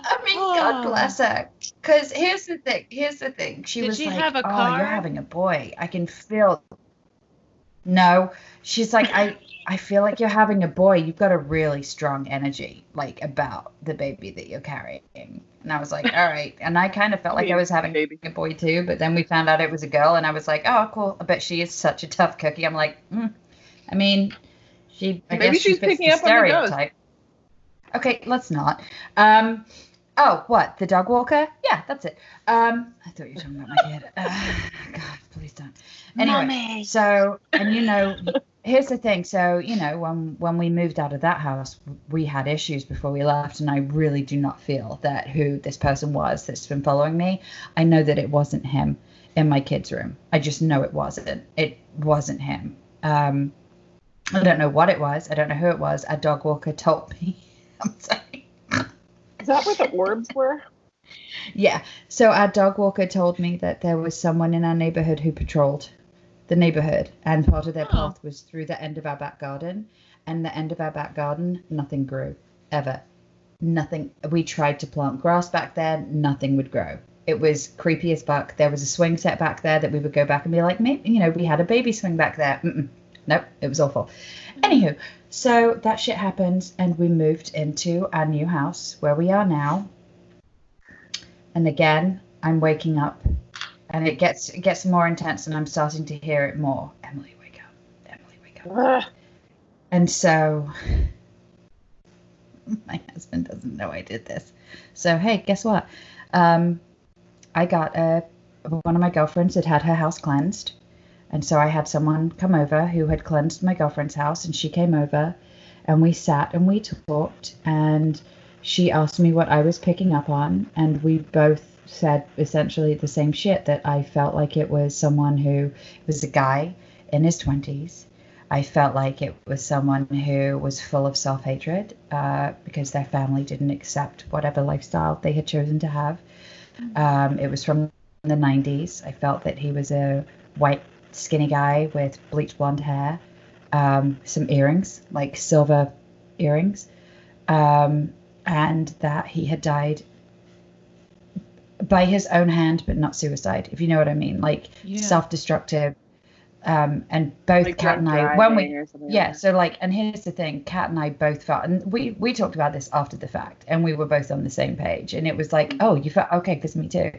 I mean, God bless her. Because here's the thing. Here's the thing. She Did was she like, have a "Oh, car?" you're having a boy. I can feel." No, she's like, I. I feel like you're having a boy. You've got a really strong energy, like about the baby that you're carrying. And I was like, all right. And I kind of felt like I was having Baby. a boy too. But then we found out it was a girl, and I was like, oh, cool. I bet she is such a tough cookie. I'm like, mm. I mean, she. I Maybe guess she she's picking up on the stereotype. Okay, let's not. Um, oh, what? The dog walker? Yeah, that's it. Um, I thought you were talking about my kid. Uh, (laughs) God, please don't. Anyway, so and you know, here's the thing. So you know, when when we moved out of that house, we had issues before we left, and I really do not feel that who this person was that's been following me. I know that it wasn't him in my kids' room. I just know it wasn't. It wasn't him. Um, I don't know what it was. I don't know who it was. A dog walker told me. (laughs) I'm sorry. Is that where the orbs were? Yeah. So our dog walker told me that there was someone in our neighborhood who patrolled the neighborhood, and part of their Oh. path was through the end of our back garden. And the end of our back garden, nothing grew ever. Nothing. We tried to plant grass back there, nothing would grow. It was creepy as fuck. There was a swing set back there that we would go back and be like, maybe you know, we had a baby swing back there. Mm-mm. Nope, it was awful. Anywho, so that shit happened, and we moved into our new house where we are now. And again, I'm waking up, and it gets it gets more intense, and I'm starting to hear it more. Emily, wake up! Emily, wake up! And so, (laughs) my husband doesn't know I did this. So hey, guess what? Um, I got a one of my girlfriends had had her house cleansed, and so I had someone come over who had cleansed my girlfriend's house, and she came over, and we sat and we talked, and she asked me what I was picking up on, and we both said essentially the same shit that I felt like it was someone who was a guy in his twenties. I felt like it was someone who was full of self hatred uh, because their family didn't accept whatever lifestyle they had chosen to have. Um, it was from the 90s. I felt that he was a white, skinny guy with bleached blonde hair, um, some earrings, like silver earrings, um, and that he had died by his own hand, but not suicide, if you know what I mean. Like Yeah. self destructive. Um, and both Like Kat and I, when we, driving or something yeah, like so like, and here's the thing, Kat and I both felt, and we we talked about this after the fact, and we were both on the same page, and it was like, oh, you felt okay, because me too,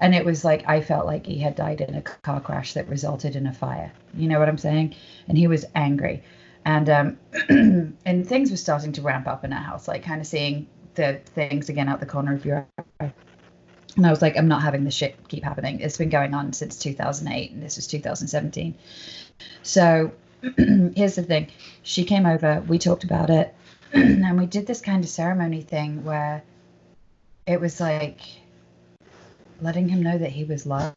and it was like I felt like he had died in a car crash that resulted in a fire. You know what I'm saying? And he was angry, and um, (clears throat) and things were starting to ramp up in our house, like kind of seeing the things again out the corner of your eye. And I was like, I'm not having this shit keep happening. It's been going on since 2008, and this was 2017. So (clears throat) here's the thing she came over, we talked about it, (clears throat) and we did this kind of ceremony thing where it was like letting him know that he was loved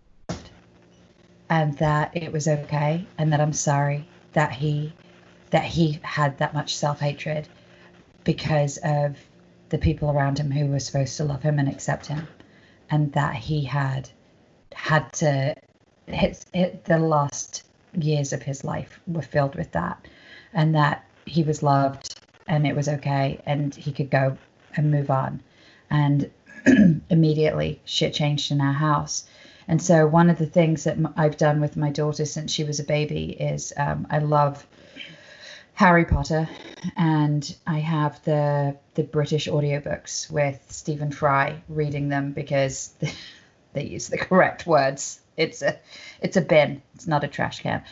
and that it was okay and that I'm sorry that he that he had that much self-hatred because of the people around him who were supposed to love him and accept him and that he had had to hit, hit the last years of his life were filled with that and that he was loved and it was okay and he could go and move on. And (clears throat) immediately shit changed in our house. And so one of the things that I've done with my daughter since she was a baby is um, i love harry potter and i have the the british audiobooks with stephen fry reading them because (laughs) they use the correct words. It's a it's a bin. It's not a trash can.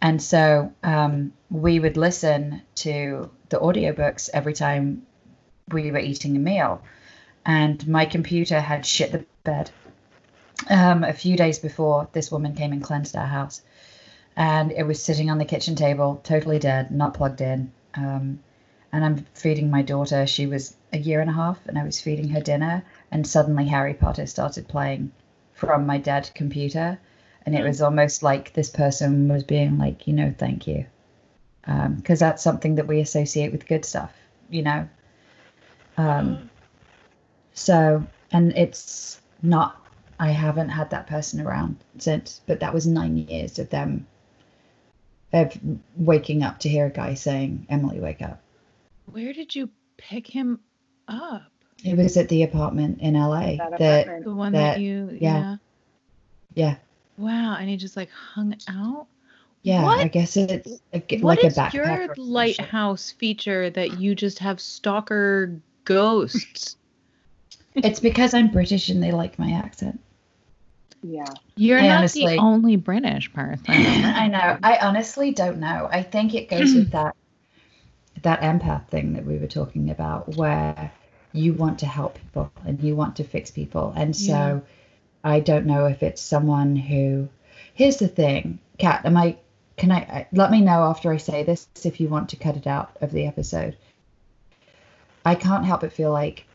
And so um, we would listen to the audiobooks every time we were eating a meal and my computer had shit the bed. Um, a few days before this woman came and cleansed our house. And it was sitting on the kitchen table totally dead not plugged in. Um, and i'm feeding my daughter. She was a year and a half and i was feeding her dinner. And suddenly harry potter started playing from my dead computer. And it was almost like this person was being like you know thank you. Because that's something that we associate with good stuff you know? Um, so and it's not i haven't had that person around since but that was nine years of them of waking up to hear a guy saying, "Emily, wake up." Where did you pick him up? It was at the apartment in LA. That that apartment. The one That- that, you yeah. yeah, Wow, and he just like hung out. yeah. What? I guess it's a, What like is a backpacker. your or some shit. lighthouse feature that you just have stalker ghosts? It's because I'm British and they like my accent. Yeah. You're I not honestly- the only British person. (laughs) I know. I honestly don't know. I think it goes with that that empath thing that we were talking about, where you want to help people and you want to fix people, and so Yeah. I don't know if it's someone who. Here's the thing, Kat. Am I? Can I? I- Let me know after I say this if you want to cut it out of the episode. I can't help but feel like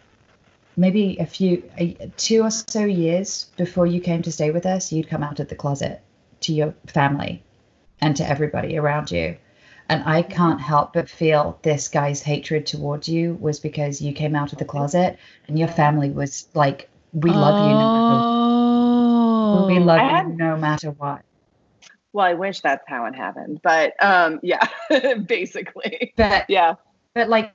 maybe a few, a, two or so years before you came to stay with us, you'd come out of the closet to your family and to everybody around you. And I can't help but feel this guy's hatred towards you was because you came out of the closet and your family was like, we love you no Oh, matter, we love I you had- no matter what. Well, I wish that's how it happened, but um, yeah, (laughs) basically, But yeah. but like,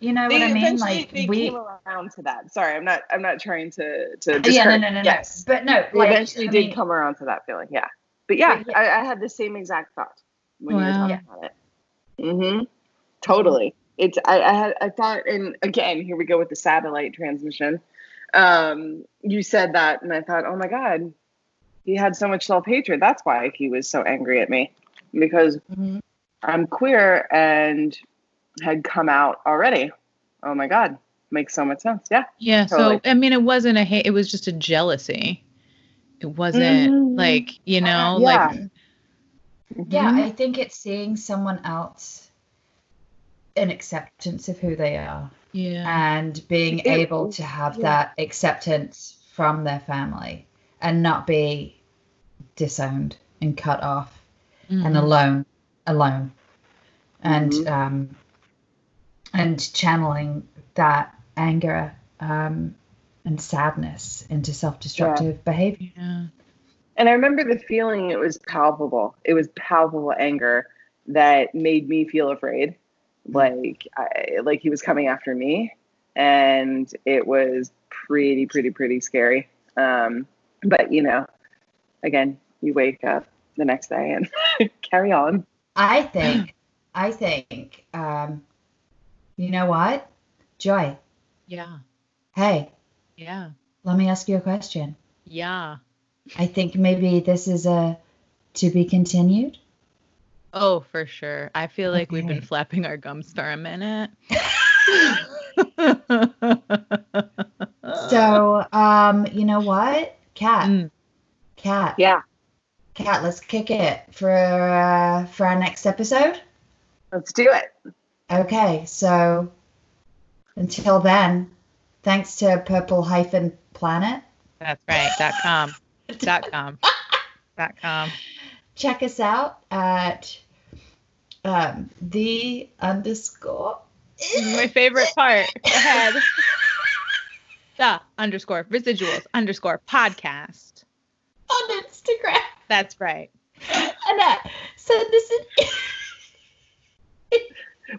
you know what I mean? Like they we. came around to that. Sorry, I'm not. I'm not trying to to. Yeah, no, discourage- no, no, no. Yes, But no, they like, eventually I did mean, come around to that feeling. Yeah, but yeah, But yeah. I, I had the same exact thought when you were Wow. talking about it. Mm-hmm. Totally. It's. I, I had. I thought, and again, here we go with the satellite transmission. Um, you said that, and I thought, oh my god, he had so much self hatred. That's why he was so angry at me, because Mhm. I'm queer and had come out already. Oh my god, makes so much sense. Yeah. yeah. Totally. So I mean, it wasn't a hate. It was just a jealousy. It wasn't Mm. like you know, Yeah. like Yeah, Mhm. I think it's seeing someone else an acceptance of who they are yeah, and being It- able to have yeah. that acceptance from their family and not be disowned and cut off and Mhm. alone alone and Mhm. um and channeling that anger um and sadness into self-destructive behavior yeah. And I remember the feeling. It was palpable. It was palpable anger that made me feel afraid, like I, like he was coming after me, and it was pretty, pretty, pretty scary. Um, but you know, again, you wake up the next day and (laughs) carry on. I think, I think, um, you know what, Joy? Yeah. Hey, Yeah. let me ask you a question. Yeah. I think maybe this is a to be continued. Oh, for sure. I feel like we've been flapping our gums for a minute. So, um, you know what, Kat, Mm. Kat, Yeah, Kat, let's kick it for uh, for our next episode. let's do it. Okay, so until then, thanks to Purple Hyphen Planet. That's right. Dot com. Dot com. Dot com. Check us out at um, the underscore. My favorite part. Go ahead. The underscore residuals underscore podcast. on Instagram. That's right. And uh, send us an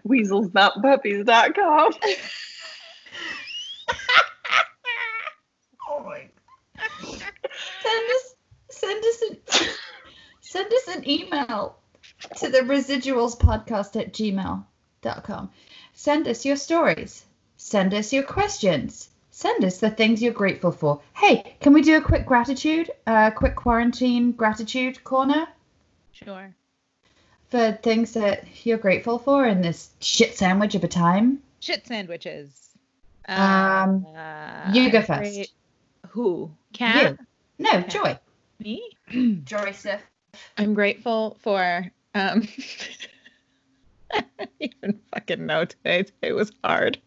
Weaselsnotpuppies.com. (laughs) Oh my. send us send us an (laughs) send us an email to the residuals podcast at gmail.com. Send us your stories. Send us your questions. Send us the things you're grateful for. Hey, can we do a quick gratitude? A quick quarantine gratitude corner Sure. For things that you're grateful for in this shit sandwich of a time? Shit sandwiches. Um, uh, you go I'm first. great- Who? Kat? No, Okay. Joy. Me? (clears throat) Joy Sif. I'm grateful for um (laughs) I don't even fucking know today. Today was hard.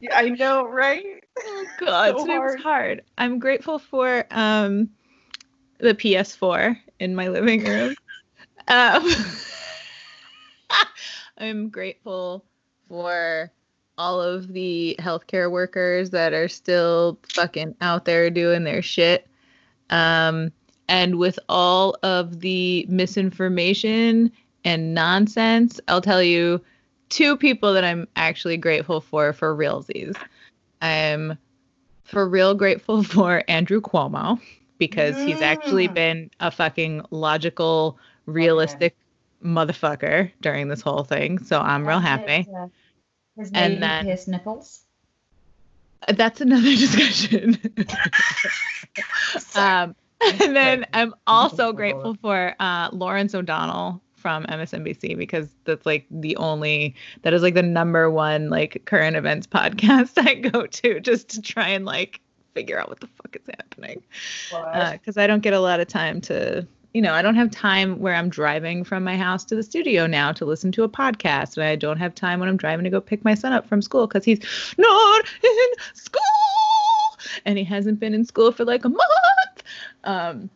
Yeah, I know, right? Oh god, So today hard. was hard. I'm grateful for um the PS4 in my living room. Um, (laughs) I'm grateful for all of the healthcare workers that are still fucking out there doing their shit. Um And with all of the misinformation and nonsense, I'll tell you two people that I'm actually grateful for for realsies. I'm for real grateful (laughs) for Andrew Cuomo because he's actually Mm. been a fucking logical, realistic motherfucker during this whole thing. So I'm real happy. His, uh, his And then- pierced nipples. That's another (laughs) discussion. (laughs) um, and then I'm also (laughs) grateful for uh, Lawrence O'Donnell from MSNBC because that's like the only that is like the number one like current events podcast I go to just to try and like figure out what the fuck is happening because I don't get a lot of time to you know I don't have time where I'm driving from my house to the studio now to listen to a podcast and I don't have time when I'm driving to go pick my son up from school because he's not in school and he hasn't been in school for like a month. Um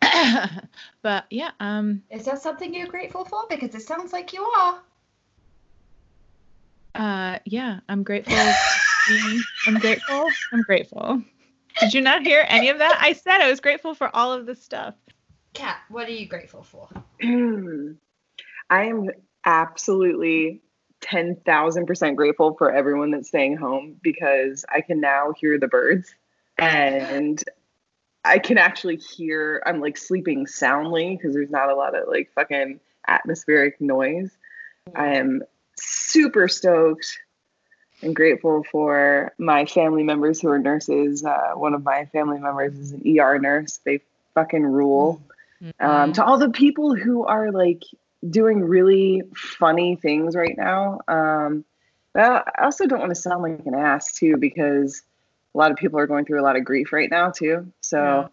(coughs) but yeah um Is that something you're grateful for? Because it sounds like you are. uh yeah I'm grateful. I'm grateful. I'm grateful. Did you not hear any of that? I said I was grateful for all of this stuff Kat, what are you grateful for? (clears throat) I am absolutely 10,000% grateful for everyone that's staying home because I can now hear the birds and I can actually hear, I'm like sleeping soundly because there's not a lot of like fucking atmospheric noise. I am super stoked and grateful for my family members who are nurses. Uh, one of my family members is an ER nurse. They fucking rule um, to all the people who are like doing really funny things right now. Um, but I also don't want to sound like an ass too, because a lot of people are going through a lot of grief right now too. So,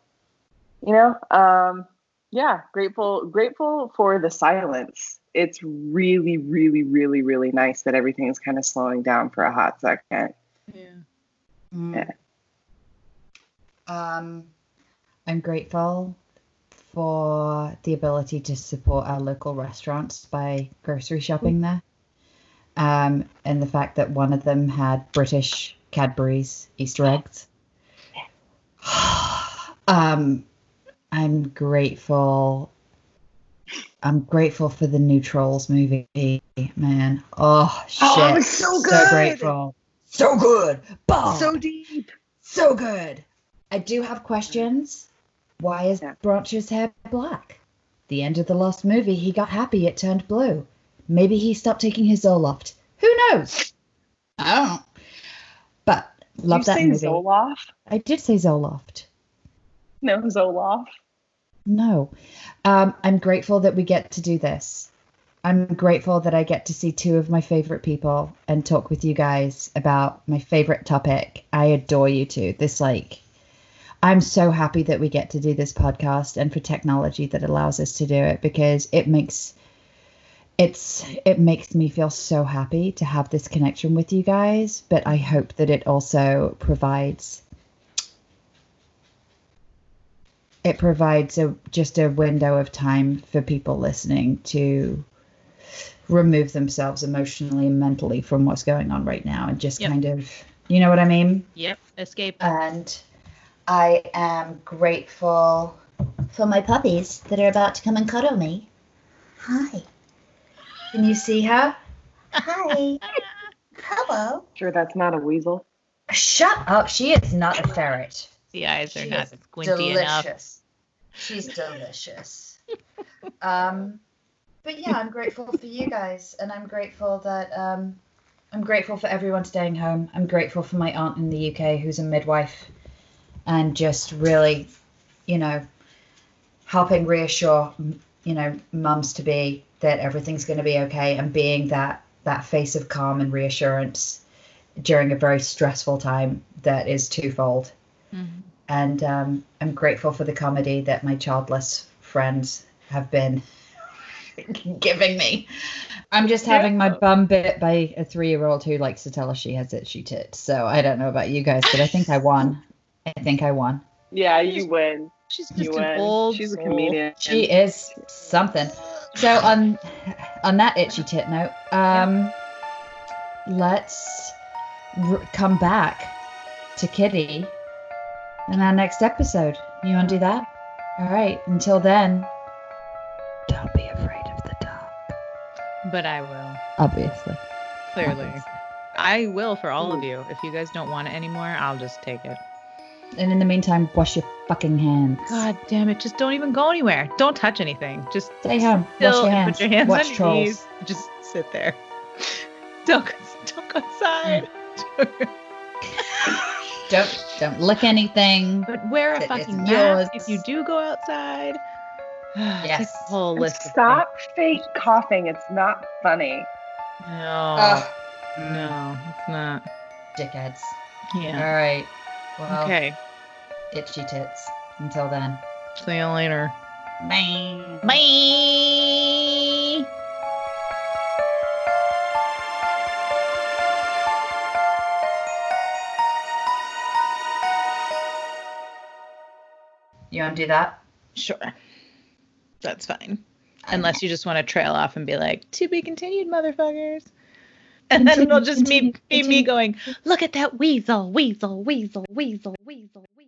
you know, um, yeah, grateful, grateful for the silence. It's really, really, really, really nice that everything is kind of slowing down for a hot second. yeah Yeah. Um, I'm grateful for the ability to support our local restaurants by grocery shopping there. Um, and the fact that one of them had British Cadbury's Easter eggs. (sighs) um, I'm grateful. I'm grateful for the new Trolls movie, man. Oh shit! Oh, it was so good. So grateful. So good. So deep. So good. I do have questions. Why is Yeah. Branch's hair black? The end of the last movie, he got happy it turned blue. Maybe he stopped taking his Zoloft. Who knows? I don't know. But love you that say movie. Zoloft? I did say Zoloft. No, Zoloft. No. Um, I'm grateful that we get to do this. I'm grateful that I get to see two of my favorite people and talk with you guys about my favorite topic. I adore you two. This, like, I'm so happy that we get to do this podcast and for technology that allows us to do it because it makes it's it makes me feel so happy to have this connection with you guys but i hope that it also provides it provides a just a window of time for people listening to remove themselves emotionally and mentally from what's going on right now and just Yep. kind of you know what i mean? Yep. Escape. And I am grateful for my puppies that are about to come and cuddle me. Hi. Can you see her? Hi. (laughs) Hello. Sure, that's not a weasel. Shut up. She is not a ferret. the eyes are She not is squinty enough She's delicious. She's delicious. (laughs) um, but yeah, I'm grateful for you guys, and I'm grateful that um, I'm grateful for everyone staying home. I'm grateful for my aunt in the UK who's a midwife, and just really, you know, helping reassure, you know, mums to be that everything's going to be okay, and being that that face of calm and reassurance during a very stressful time that is twofold Mhm. and um, I'm grateful for the comedy that my childless friends have been (laughs) giving me. I'm just having my bum bit by a three-year-old who likes to tell us she has itchy tits. So I don't know about you guys, but I think I won. (laughs) I think I won. Yeah, you win. she's You just an win. old She's a soul. comedian. She is something. So on on that itchy tit note, um, let's r- come back to Kitty in our next episode. You want to do that? All right. Until then, don't be afraid of the dark. But I will. Obviously. Clearly. Obviously. I will for all of you. If you guys don't want it anymore, I'll just take it. And in the meantime, wash your fucking hands. God damn it. Just don't even go anywhere. Don't touch anything. Just Stay home. still wash your hands. put your hands Watch on your trolls. knees. Just sit there. (laughs) Don't go, don't go outside. (laughs) Don't don't lick anything. but wear a It's fucking yours. mask if you do go outside. (sighs) Yes. whole list. stop fake coughing. It's not funny. No. Ugh. no, it's not. Dickheads. Yeah. All right. Well, Okay. itchy tits. Until then. See you later. Bye. Bye. You want to do that? Sure. That's fine. Unless you just want to trail off and be like, to be continued, motherfuckers. (laughs) And then it'll just me, be me going, look at that weasel, weasel, weasel, weasel, weasel, weasel.